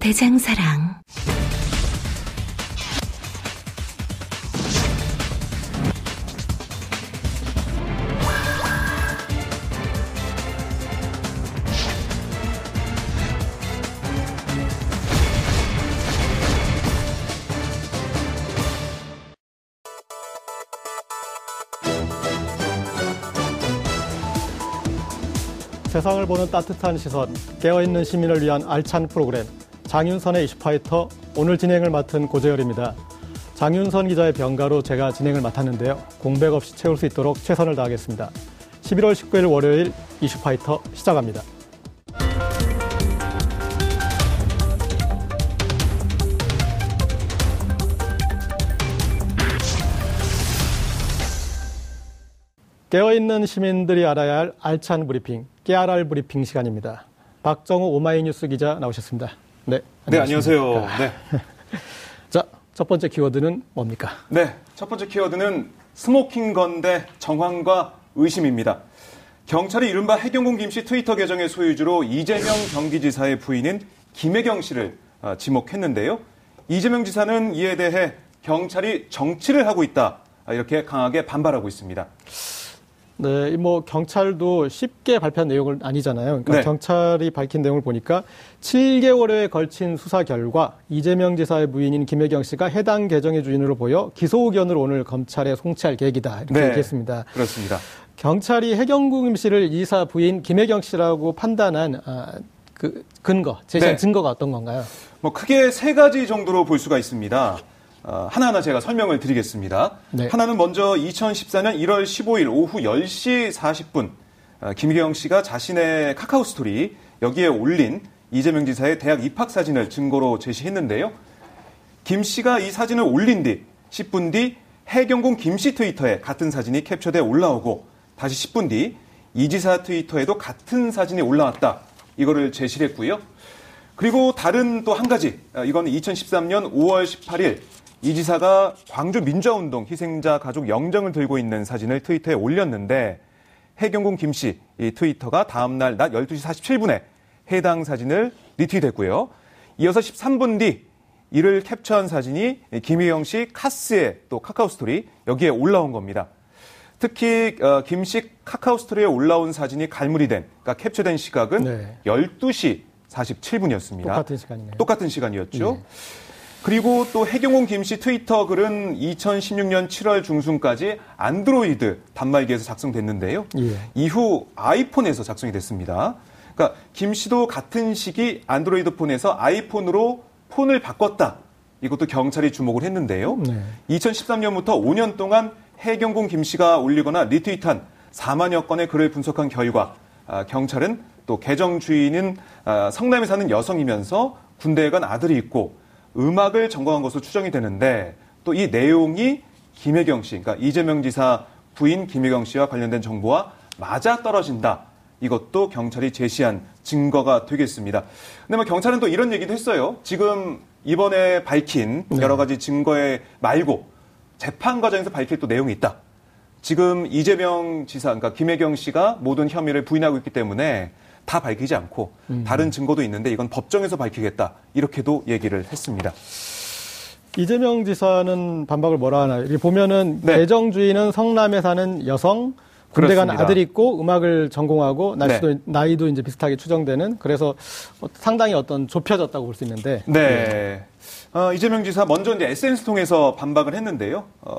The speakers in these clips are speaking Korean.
대장사랑. 세상을 보는 따뜻한 시선, 깨어있는 시민을 위한 알찬 프로그램 장윤선의 이슈파이터 오늘 진행을 맡은 고재열입니다. 장윤선 기자의 병가로 제가 진행을 맡았는데요. 공백 없이 채울 수 있도록 최선을 다하겠습니다. 11월 19일 월요일 이슈파이터 시작합니다. 깨어있는 시민들이 알아야 할 알찬 브리핑, 깨알알 브리핑 시간입니다. 박정호 오마이뉴스 기자 나오셨습니다. 네, 네, 안녕하세요. 네. 자, 첫 번째 키워드는 뭡니까? 네, 첫 번째 키워드는 smoking gun 대 정황과 의심입니다. 경찰이 이른바 혜경궁 김씨 트위터 계정의 소유주로 이재명 경기지사의 부인인 김혜경 씨를 아, 지목했는데요. 이재명 지사는 이에 대해 경찰이 정치를 하고 있다. 아, 이렇게 강하게 반발하고 있습니다. 네, 뭐 경찰도 쉽게 발표한 내용은 아니잖아요. 그러니까 네. 경찰이 밝힌 내용을 보니까 7개월에 걸친 수사 결과 이재명 지사의 부인인 김혜경 씨가 해당 계정의 주인으로 보여 기소 의견을 오늘 검찰에 송치할 계획이다 이렇게 네. 얘기했습니다. 그렇습니다. 경찰이 해경국 씨를 이사 부인 김혜경 씨라고 판단한 아, 그 근거, 제시한 네. 증거가 어떤 건가요? 뭐 크게 세 가지 정도로 볼 수가 있습니다. 어, 하나하나 제가 설명을 드리겠습니다. 네. 하나는 먼저 2014년 1월 15일 오후 10시 40분 어, 김기영 씨가 자신의 카카오 스토리 여기에 올린 이재명 지사의 대학 입학 사진을 증거로 제시했는데요. 김 씨가 이 사진을 올린 뒤 10분 뒤 해경공 김 씨 트위터에 같은 사진이 캡처돼 올라오고 다시 10분 뒤 이 지사 트위터에도 같은 사진이 올라왔다. 이거를 제시를 했고요. 그리고 다른 또 한 가지, 어, 이거는 2013년 5월 18일 이 지사가 광주 민주화운동 희생자 가족 영정을 들고 있는 사진을 트위터에 올렸는데 혜경궁 김 씨 이 트위터가 다음 날 낮 12시 47분에 해당 사진을 retweet했고요. 이어서 13분 뒤 이를 캡처한 사진이 김혜경 씨 카스의 또 카카오 스토리 여기에 올라온 겁니다. 특히 어, 김씨 카카오 스토리에 올라온 사진이 갈무리 된, 그러니까 캡처된 시각은 네. 12시 47분이었습니다. 똑같은 시간이네요. 똑같은 시간이었죠. 네. 그리고 또 해경공 김씨 트위터 글은 2016년 7월 중순까지 안드로이드 단말기에서 작성됐는데요. 예. 이후 아이폰에서 작성이 됐습니다. 그러니까 김 씨도 같은 시기 안드로이드 폰에서 아이폰으로 폰을 바꿨다. 이것도 경찰이 주목을 했는데요. 네. 2013년부터 5년 동안 해경공 김 씨가 올리거나 리트윗한 4만여 건의 글을 분석한 결과 아, 경찰은 또 계정 주인은 아, 성남에 사는 여성이면서 군대에 간 아들이 있고 음악을 전공한 것으로 추정이 되는데 또 이 내용이 김혜경 씨, 그러니까 이재명 지사 부인 김혜경 씨와 관련된 정보와 맞아 떨어진다. 이것도 경찰이 제시한 증거가 되겠습니다. 근데 뭐 경찰은 또 이런 얘기도 했어요. 지금 이번에 밝힌 네. 여러 가지 증거에 말고 재판 과정에서 밝힐 또 내용이 있다. 지금 이재명 지사, 그러니까 김혜경 씨가 모든 혐의를 부인하고 있기 때문에 다 밝히지 않고 음. 다른 증거도 있는데 이건 법정에서 밝히겠다. 이렇게도 얘기를 했습니다. 이재명 지사는 반박을 뭐라 하나요? 여기 보면은 네. 주인은 성남에 사는 여성, 군대 간. 아들이 있고 음악을 전공하고 나이도, 네. 나이도 이제 비슷하게 추정되는 그래서 어, 상당히 어떤 좁혀졌다고 볼 수 있는데 네. 어, 이재명 지사 먼저 이제 SNS 통해서 반박을 했는데요. 어,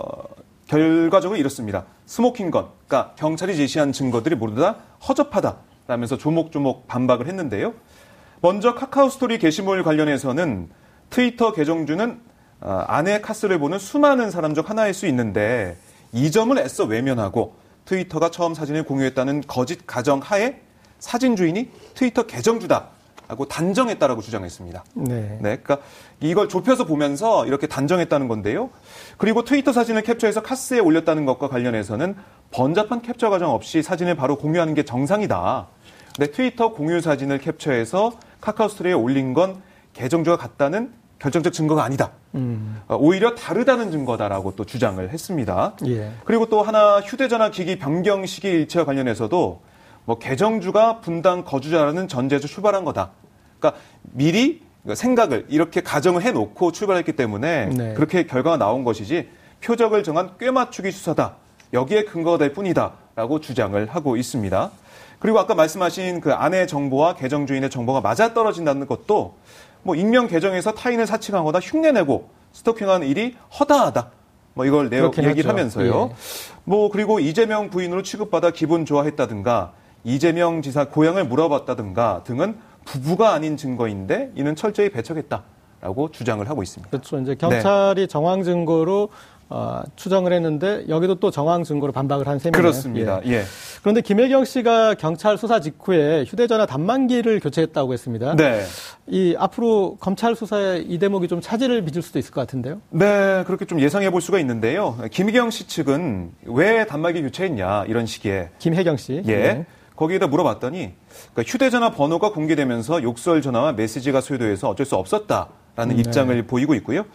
결과적으로 이렇습니다. smoking gun, 그러니까 경찰이 제시한 증거들이 모두 다 허접하다 라면서 조목조목 반박을 했는데요. 먼저 카카오 스토리 게시물 관련해서는 트위터 계정주는 어, 아내 카스를 보는 수많은 사람 중 하나일 수 있는데 이 점을 애써 외면하고 트위터가 처음 사진을 공유했다는 거짓 가정 하에 사진 주인이 트위터 계정주다 하고 단정했다라고 주장했습니다. 네. 네, 그러니까 이걸 좁혀서 보면서 이렇게 단정했다는 건데요. 그리고 트위터 사진을 캡처해서 카스에 올렸다는 것과 관련해서는 번잡한 캡처 과정 없이 사진을 바로 공유하는 게 정상이다. 근데 트위터 공유 사진을 캡처해서 카카오 스토리에 올린 건 계정주가 같다는 결정적 증거가 아니다. 음. 어, 오히려 다르다는 증거다라고 또 주장을 했습니다. 예. 그리고 또 하나 휴대전화 기기 변경 시기 일치와 관련해서도 뭐 계정주가 분당 거주자라는 전제에서 출발한 거다. 그러니까 미리 생각을 이렇게 가정을 해놓고 출발했기 때문에 네. 그렇게 결과가 나온 것이지 표적을 정한 꿰맞추기 수사다. 여기에 근거가 될 뿐이다라고 주장을 하고 있습니다. 그리고 아까 말씀하신 그 아내 정보와 계정 주인의 정보가 맞아 떨어진다는 것도 뭐 익명 계정에서 타인을 사칭하거나 흉내내고 스토킹하는 일이 허다하다. 뭐 이걸 그렇긴 얘기를 하죠. 하면서요. 예. 뭐 그리고 이재명 부인으로 취급받아 기분 좋아했다든가 이재명 지사 고향을 물어봤다든가 등은 부부가 아닌 증거인데 이는 철저히 배척했다라고 주장을 하고 있습니다. 그렇죠. 이제 경찰이 정황 증거로 어, 추정을 했는데 여기도 또 정황 증거로 반박을 한 셈이네요. 그렇습니다. 예. 예. 그런데 김혜경 씨가 경찰 수사 직후에 휴대전화 단말기를 교체했다고 했습니다. 네. 이 앞으로 검찰 수사에 이 대목이 좀 차질을 빚을 수도 있을 것 같은데요. 네, 그렇게 좀 예상해 볼 수가 있는데요. 김희경 씨 측은 왜 단말기 교체했냐 이런 식의 김혜경 씨. 예. 네. 거기에다 물어봤더니 그러니까 휴대전화 번호가 공개되면서 욕설 전화와 메시지가 소요돼서 어쩔 수 없었다 라는 네. 입장을 보이고 있고요.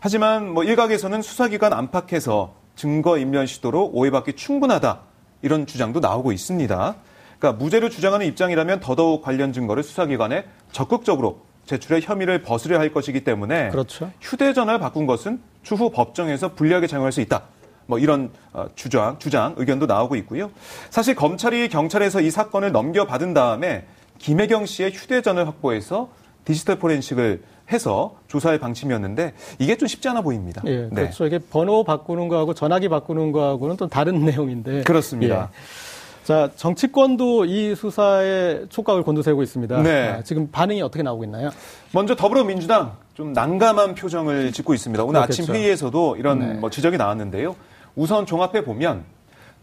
하지만 뭐 일각에서는 수사기관 안팎에서 증거 인멸 시도로 오해받기 충분하다 이런 주장도 나오고 있습니다. 그러니까 무죄를 주장하는 입장이라면 더더욱 관련 증거를 수사기관에 적극적으로 제출해 혐의를 벗으려 할 것이기 때문에 그렇죠. 휴대전화를 바꾼 것은 추후 법정에서 불리하게 작용할 수 있다. 뭐 이런 어, 주장, 주장, 의견도 나오고 있고요. 사실 검찰이 경찰에서 이 사건을 넘겨받은 다음에 김혜경 씨의 휴대전화를 확보해서 디지털 포렌식을 해서 조사할 방침이었는데 이게 좀 쉽지 않아 보입니다. 예, 네. 그렇죠. 이게 번호 바꾸는 거하고 전화기 바꾸는 거하고는 또 다른 내용인데. 그렇습니다. 예. 자, 정치권도 이 수사에 촉각을 곤두세우고 있습니다. 네. 아, 지금 반응이 어떻게 나오고 있나요? 먼저 더불어민주당 좀 난감한 표정을 짓고 있습니다. 오늘 그렇겠죠. 아침 회의에서도 이런 네. 뭐 지적이 나왔는데요. 우선 종합해 보면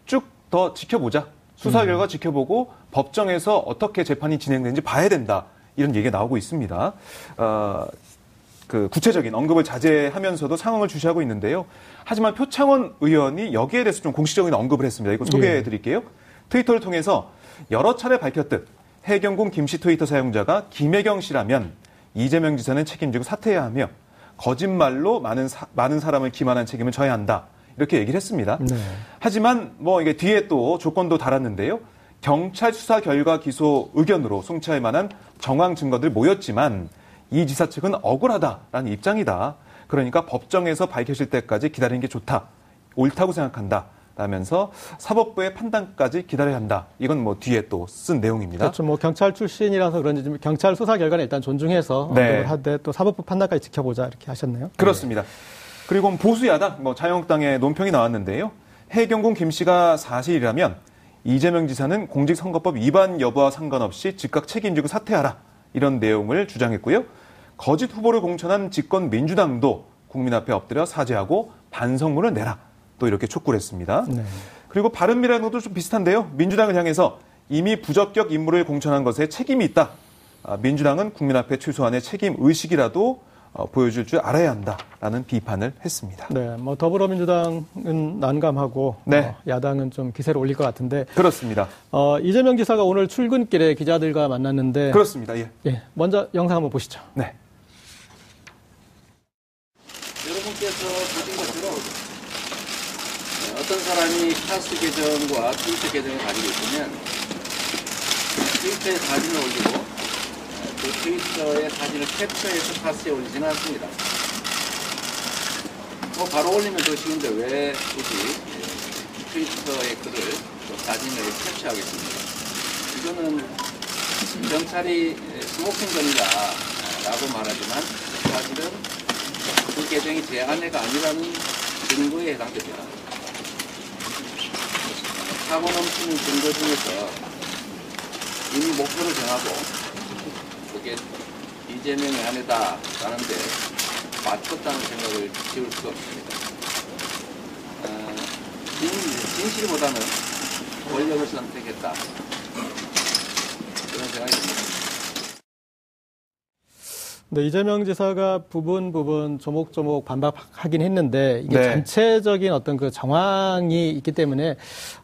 쭉 더 지켜보자. 수사 음. 결과 지켜보고 법정에서 어떻게 재판이 진행되는지 봐야 된다. 이런 얘기가 나오고 있습니다. 어, 그 구체적인 언급을 자제하면서도 상황을 주시하고 있는데요. 하지만 표창원 의원이 여기에 대해서 좀 공식적인 언급을 했습니다. 이거 소개해 예. 드릴게요. 트위터를 통해서 여러 차례 밝혔듯 해경군 김씨 트위터 사용자가 김혜경 씨라면 이재명 지사는 책임지고 사퇴해야 하며 거짓말로 많은 사, 많은 사람을 기만한 책임을 져야 한다. 이렇게 얘기를 했습니다. 네. 하지만 뭐 이게 뒤에 또 조건도 달았는데요. 경찰 수사 결과 기소 의견으로 송치할 만한 정황 증거들 모였지만 이 지사 측은 억울하다라는 입장이다. 그러니까 법정에서 밝혀질 때까지 기다리는 게 좋다. 옳다고 생각한다. 라면서 사법부의 판단까지 기다려야 한다. 이건 뭐 뒤에 또 쓴 내용입니다. 그렇죠. 뭐 경찰 출신이라서 그런지 좀 경찰 수사 결과는 일단 존중해서 네. 하되 또 사법부 판단까지 지켜보자 이렇게 하셨네요. 그렇습니다. 그리고 보수 야당, 뭐 자유한국당의 논평이 나왔는데요. 해경군 김 씨가 사실이라면 이재명 지사는 공직선거법 위반 여부와 상관없이 즉각 책임지고 사퇴하라 이런 내용을 주장했고요. 거짓 후보를 공천한 집권 민주당도 국민 앞에 엎드려 사죄하고 반성문을 내라 또 이렇게 촉구를 했습니다. 네. 그리고 바른미래당도 좀 비슷한데요. 민주당을 향해서 이미 부적격 인물을 공천한 것에 책임이 있다. 아, 민주당은 국민 앞에 최소한의 책임 의식이라도 어, 보여줄 줄 알아야 한다라는 비판을 했습니다. 네, 뭐 더불어민주당은 난감하고 네. 어, 야당은 좀 기세를 올릴 것 같은데 그렇습니다. 어, 이재명 지사가 오늘 출근길에 기자들과 만났는데 그렇습니다. 예. 예, 먼저 영상 한번 보시죠. 네. 여러분께서 보신 것처럼 어, 어떤 사람이 카스 계정과 트위터 계정을 가지고 있으면 트위터에 사진을 올리고 어, 그 트위터의 사진을 캡처해서 카스에 올리지는 않습니다. 뭐 바로 올리면 더 쉬운데 왜 굳이 예, 트위터의 글을 또 사진을 캡처하겠습니까? 이거는 경찰이 smoking gun이다라고 말하지만 사실은 그 계정이 제 아내가 아니라는 증거에 해당됩니다. 차고 넘치는 증거 중에서 이미 목표를 정하고 그게 이재명의 아내다라는데 맞췄다는 생각을 지울 수가 없습니다. 어, 진, 진실보다는 권력을 선택했다. 네, 이재명 지사가 부분 부분 조목조목 반박하긴 했는데 이게 네. 전체적인 어떤 그 정황이 있기 때문에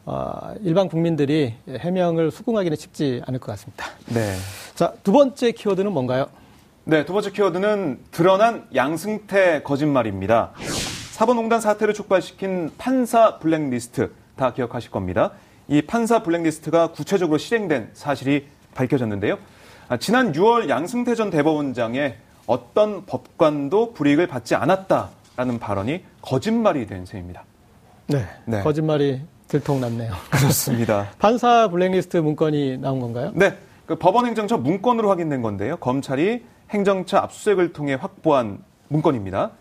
어, 일반 국민들이 해명을 수긍하기는 쉽지 않을 것 같습니다. 네. 자, 두 번째 키워드는 뭔가요? 네, 두 번째 키워드는 드러난 양승태 거짓말입니다. 사법농단 사태를 촉발시킨 판사 블랙리스트 다 기억하실 겁니다. 이 판사 블랙리스트가 구체적으로 실행된 사실이 밝혀졌는데요. 아, 지난 6월 양승태 전 대법원장의 어떤 법관도 불이익을 받지 않았다라는 발언이 거짓말이 된 셈입니다. 네, 네. 거짓말이 들통났네요. 그렇습니다. 판사 블랙리스트 문건이 나온 건가요? 네, 그 법원 행정처 문건으로 확인된 건데요. 검찰이 행정처 압수수색을 통해 확보한 문건입니다.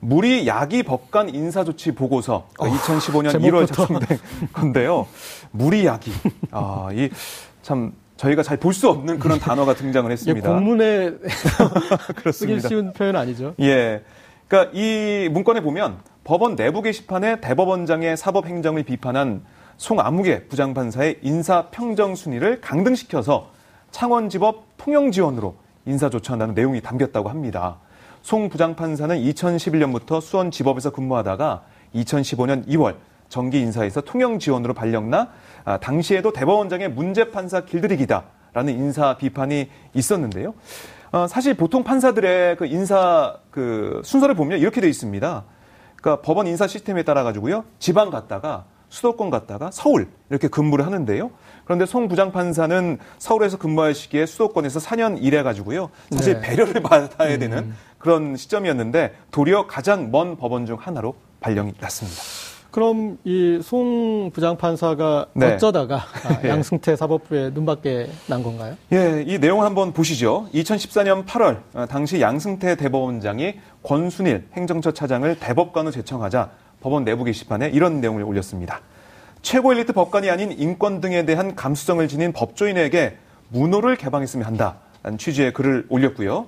무리 야기 법관 인사조치 보고서 2015년 1월 어, 제목부터. 작성된 건데요. 무리 야기. 아, 이 참 저희가 잘 볼 수 없는 그런 단어가 등장을 했습니다. 공문에 쓰기 그렇습니다. 쉬운 표현 아니죠? 예. 그러니까 이 문건에 보면 법원 내부 게시판에 대법원장의 사법 행정을 비판한 송아무개 부장판사의 인사 평정 순위를 강등시켜서 창원지법 통영 지원으로 인사 조처한다는 내용이 담겼다고 합니다. 송 부장판사는 2011년부터 수원지법에서 근무하다가 2015년 2월 정기 인사에서 통영 지원으로 발령나 아, 당시에도 대법원장의 문제 판사 길들이기다라는 인사 비판이 있었는데요. 어, 사실 보통 판사들의 그 인사 그 순서를 보면 이렇게 돼 있습니다. 그러니까 법원 인사 시스템에 따라 가지고요. 지방 갔다가 수도권 갔다가 서울 이렇게 근무를 하는데요. 그런데 송 부장판사는 서울에서 근무할 시기에 수도권에서 4년 일해 가지고요. 사실 네. 배려를 받아야 되는 그런 시점이었는데 도리어 가장 먼 법원 중 하나로 발령이 났습니다. 그럼 이 송 부장판사가 네. 어쩌다가 아, 예. 양승태 사법부에 눈밖에 난 건가요? 예, 이 내용 한번 보시죠. 2014년 8월 어, 당시 양승태 대법원장이 권순일 행정처 차장을 대법관으로 제청하자 법원 내부 게시판에 이런 내용을 올렸습니다. 최고 엘리트 법관이 아닌 인권 등에 대한 감수성을 지닌 법조인에게 문호를 개방했으면 한다라는 취지의 글을 올렸고요.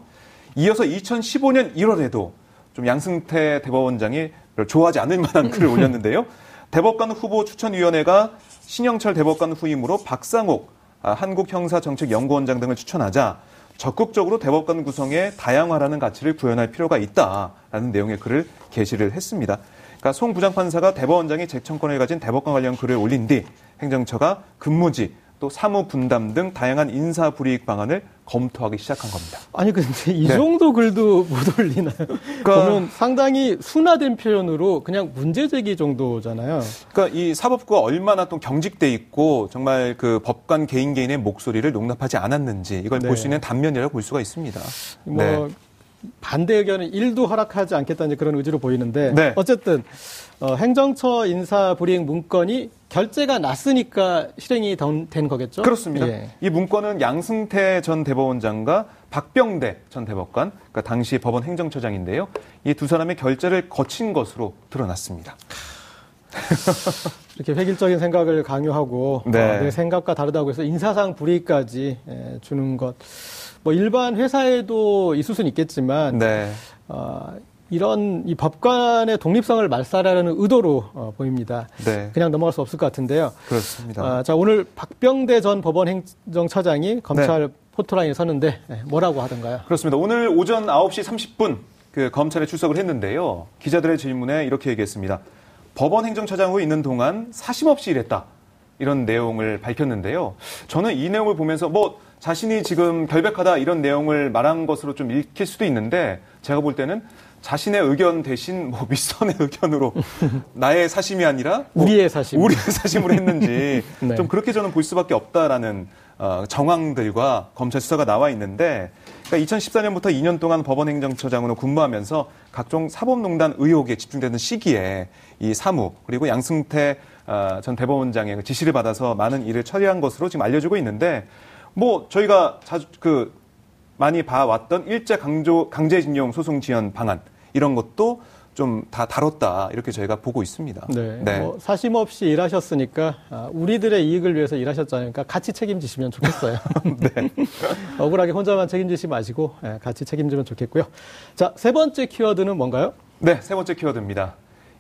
이어서 2015년 1월에도 좀 양승태 대법원장이 좋아하지 않을 만한 글을 올렸는데요. 대법관 후보 추천위원회가 신영철 대법관 후임으로 박상옥 아, 한국형사정책연구원장 등을 추천하자 적극적으로 대법관 구성에 다양화라는 가치를 구현할 필요가 있다라는 내용의 글을 게시를 했습니다. 그러니까 송 부장판사가 대법원장이 재청권을 가진 대법관 관련 글을 올린 뒤 행정처가 근무지 또 사무 분담 등 다양한 인사 불이익 방안을 검토하기 시작한 겁니다. 아니 근데 이 네. 정도 글도 못 올리나요? 보면 상당히 순화된 표현으로 그냥 문제 제기 정도잖아요. 그러니까 이 사법부가 얼마나 또 경직돼 있고 정말 그 법관 개인 개인의 목소리를 용납하지 않았는지 이걸 네. 볼수 있는 단면이라고 볼 수가 있습니다. 뭐 네. 반대 의견은 일도 허락하지 않겠다는 그런 의지로 보이는데 네. 어쨌든 어, 행정처 인사 불이익 문건이 결재가 났으니까 실행이 던- 된 거겠죠? 그렇습니다. 예. 이 문건은 양승태 전 대법원장과 박병대 전 대법관, 그러니까 당시 법원 행정처장인데요. 이 두 사람의 결재를 거친 것으로 드러났습니다. 이렇게 획일적인 생각을 강요하고 네. 어, 내 생각과 다르다고 해서 인사상 불이익까지 예, 주는 것. 뭐 일반 회사에도 있을 수는 있겠지만 네. 어, 이런 이 법관의 독립성을 말살하려는 의도로 어, 보입니다. 네. 그냥 넘어갈 수 없을 것 같은데요. 그렇습니다. 아, 자 오늘 박병대 전 법원 행정처장이 검찰 네. 포토라인에 섰는데 예, 뭐라고 하던가요? 그렇습니다. 오늘 오전 9시 30분 그 검찰에 출석을 했는데요. 기자들의 질문에 이렇게 얘기했습니다. 법원 행정처장으로 있는 동안 사심 없이 일했다. 이런 내용을 밝혔는데요. 저는 이 내용을 보면서 뭐 자신이 지금 결백하다 이런 내용을 말한 것으로 좀 읽힐 수도 있는데 제가 볼 때는 자신의 의견 대신 뭐 윗선의 의견으로 나의 사심이 아니라 뭐 우리의 사심. 우리의 사심으로 했는지 네. 좀 그렇게 저는 볼 수밖에 없다라는 어, 정황들과 검찰 수사가 나와 있는데 그러니까 2014년부터 2년 동안 법원 행정처장으로 근무하면서 각종 사법농단 의혹에 집중되는 시기에 이 사무 그리고 양승태 어, 전 대법원장의 그 지시를 받아서 많은 일을 처리한 것으로 지금 알려지고 있는데 뭐 저희가 자주 그 많이 봐왔던 일제 강조 강제징용 소송 지연 방안 이런 것도 좀 다 다뤘다 이렇게 저희가 보고 있습니다. 네. 뭐 사심 없이 일하셨으니까 아, 우리들의 이익을 위해서 일하셨잖아요. 그러니까 같이 책임지시면 좋겠어요. 네. 억울하게 혼자만 책임지지 마시고 예, 같이 책임지면 좋겠고요. 자, 세 번째 키워드는 뭔가요? 네, 세 번째 키워드입니다.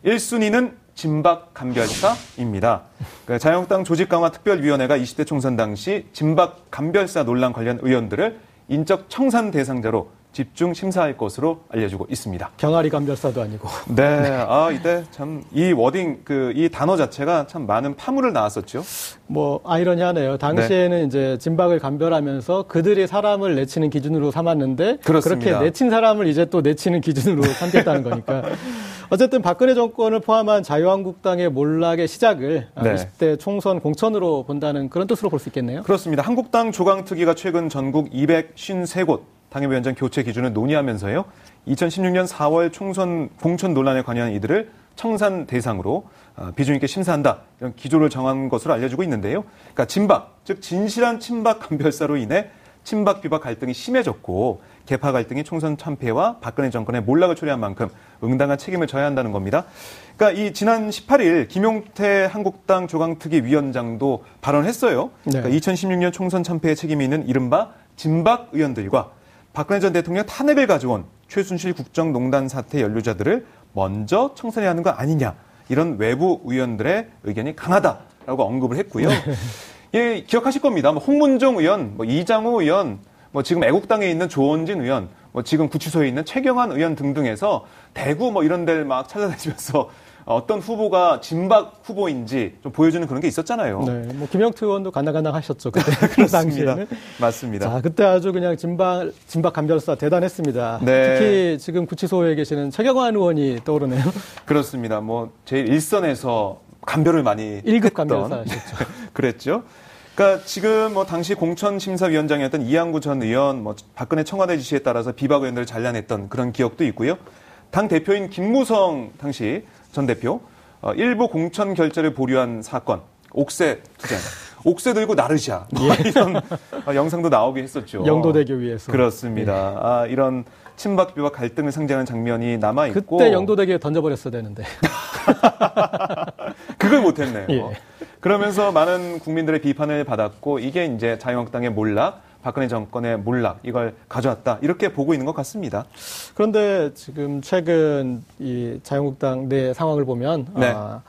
1순위는 진박 감별사입니다. 그 자유한국당 조직강화 특별위원회가 20대 총선 당시 진박 감별사 논란 관련 의원들을 인적 청산 대상자로 집중 심사할 것으로 알려지고 있습니다. 병아리 감별사도 아니고. 네, 아 이때 참 이 wording 그 이 단어 자체가 참 많은 파문을 낳았었죠. 뭐 아이러니하네요. 당시에는 네. 이제 진박을 감별하면서 그들이 사람을 내치는 기준으로 삼았는데 그렇습니다. 그렇게 내친 사람을 이제 또 내치는 기준으로 삼겠다는 거니까. 어쨌든 박근혜 정권을 포함한 자유한국당의 몰락의 시작을 네. 20대 총선 공천으로 본다는 그런 뜻으로 볼 수 있겠네요. 그렇습니다. 한국당 조강특위가 최근 전국 253곳 당협위원장 교체 기준을 논의하면서요. 2016년 4월 총선 공천 논란에 관여한 이들을 청산 대상으로 어, 비중 있게 심사한다 이런 기조를 정한 것으로 알려지고 있는데요. 그러니까 진박 즉 진실한 친박 감별사로 인해 친박 비박 갈등이 심해졌고 개파 갈등이 총선 참패와 박근혜 정권의 몰락을 초래한 만큼 응당한 책임을 져야 한다는 겁니다. 그러니까 이 지난 18일 김용태 한국당 조강특위 위원장도 발언했어요. 네. 그러니까 2016년 총선 참패의 책임이 있는 이른바 진박 의원들과 박근혜 전 대통령 탄핵을 가져온 최순실 국정농단 사태 연루자들을 먼저 청산해야 하는 거 아니냐. 이런 외부 의원들의 의견이 강하다라고 언급을 했고요. 네. 예, 기억하실 겁니다. 뭐 홍문종 의원, 뭐 이장우 의원, 뭐 지금 애국당에 있는 조원진 의원, 뭐 지금 구치소에 있는 최경환 의원 등등에서 대구 뭐 이런 데를 막 찾아다니면서 어떤 후보가 진박 후보인지 좀 보여주는 그런 게 있었잖아요. 네, 뭐 김영투 의원도 간당간당 하셨죠. 그때 그 당시에는. 맞습니다. 자, 그때 아주 그냥 진박 진박 감별사 대단했습니다. 네. 특히 지금 구치소에 계시는 최경환 의원이 떠오르네요. 그렇습니다. 뭐 제일 일선에서 감별을 많이 1급 감별사셨죠. 그랬죠. 그러니까 지금 뭐 당시 공천심사위원장이었던 이양구 전 의원, 뭐 박근혜 청와대 지시에 따라서 비박 의원들을 잘라냈던 그런 기억도 있고요. 당 대표인 김무성 당시 전 대표 어, 일부 공천 결제를 보류한 사건, 옥새 투쟁, 옥새 들고 나르샤 뭐 예. 이런 어, 영상도 나오게 했었죠. 영도대교 위에서 그렇습니다. 예. 아, 이런 친박 비박 갈등을 상징하는 장면이 남아 있고 그때 영도대교에 던져버렸어야 되는데 그걸 못했네요. 예. 그러면서 많은 국민들의 비판을 받았고 이게 이제 자유한국당의 몰락, 박근혜 정권의 몰락 이걸 가져왔다 이렇게 보고 있는 것 같습니다. 그런데 지금 최근 이 자유한국당 내 상황을 보면 네. 아,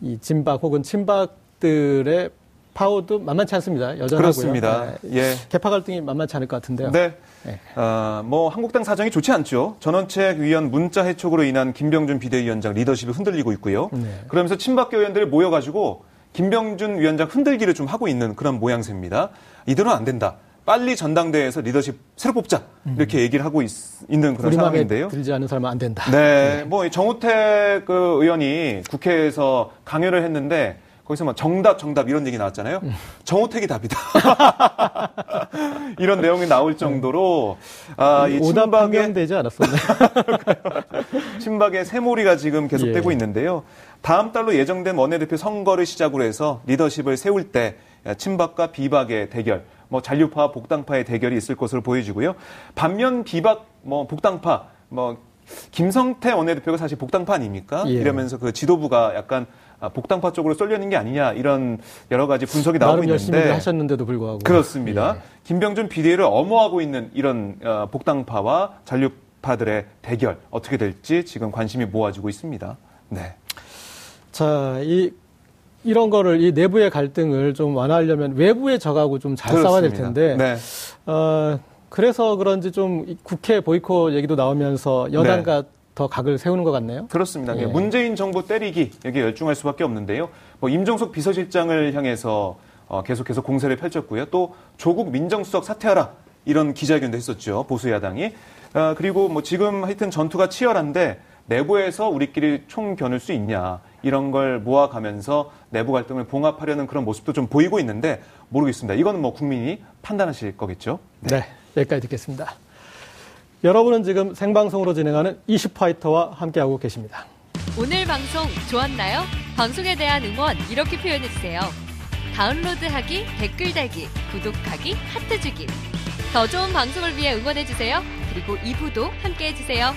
이 진박 혹은 친박들의 파워도 만만치 않습니다. 여전하고요. 그렇습니다. 네. 예. 개파 갈등이 만만치 않을 것 같은데요. 네. 네. 어, 뭐 한국당 사정이 좋지 않죠. 전원책 위원 문자 해촉으로 인한 김병준 비대위원장 리더십이 흔들리고 있고요. 네. 그러면서 친박계 의원들이 모여가지고 김병준 위원장 흔들기를 좀 하고 있는 그런 모양새입니다. 이대로는 안 된다. 빨리 전당대회에서 리더십 새로 뽑자 이렇게 음. 얘기를 하고 있, 는 그런 상황인데요. 들지 않은 사람은 안 된다. 네, 네. 뭐 정우택 그 의원이 국회에서 강요를 했는데 거기서 막 정답 정답 이런 얘기 나왔잖아요. 음. 정우택이 답이다. 이런 내용이 나올 정도로 아, 이 친박의 되지 않았었나요? 친박의 새몰이가 지금 계속되고 예. 있는데요. 다음 달로 예정된 원내대표 선거를 시작으로 해서 리더십을 세울 때 친박과 비박의 대결, 뭐 잔류파와 복당파의 대결이 있을 것으로 보여지고요. 반면 비박, 뭐 복당파, 뭐 김성태 원내대표가 사실 복당파 아닙니까? 예. 이러면서 그 지도부가 약간 아, 복당파 쪽으로 쏠려는 게 아니냐 이런 여러 가지 분석이 나오고 있는데 열심히 하셨는데도 불구하고 그렇습니다. 예. 김병준 비대위를 엄호하고 있는 이런 어, 복당파와 잔류파들의 대결 어떻게 될지 지금 관심이 모아지고 있습니다. 네. 자, 이 이런 거를 이 내부의 갈등을 좀 완화하려면 외부의 적하고 좀 잘 싸워야 될 텐데. 네. 어, 그래서 그런지 좀 국회 보이콧 얘기도 나오면서 여당과 네. 더 각을 세우는 것 같네요. 그렇습니다. 예. 문재인 정부 때리기 여기에 열중할 수밖에 없는데요. 뭐 임종석 비서실장을 향해서 어, 계속해서 공세를 펼쳤고요. 또 조국 민정수석 사퇴하라 이런 기자회견도 했었죠. 보수 야당이. 어, 그리고 뭐 지금 하여튼 전투가 치열한데 내부에서 우리끼리 총 겨눌 수 있냐 이런 걸 모아가면서 내부 갈등을 봉합하려는 그런 모습도 좀 보이고 있는데 모르겠습니다. 이거는 뭐 국민이 판단하실 거겠죠. 네, 네 여기까지 듣겠습니다. 여러분은 지금 생방송으로 진행하는 이슈파이터와 함께하고 계십니다. 오늘 방송 좋았나요? 방송에 대한 응원 이렇게 표현해주세요. 다운로드하기, 댓글 달기, 구독하기, 하트 주기. 더 좋은 방송을 위해 응원해주세요. 그리고 2부도 함께해주세요.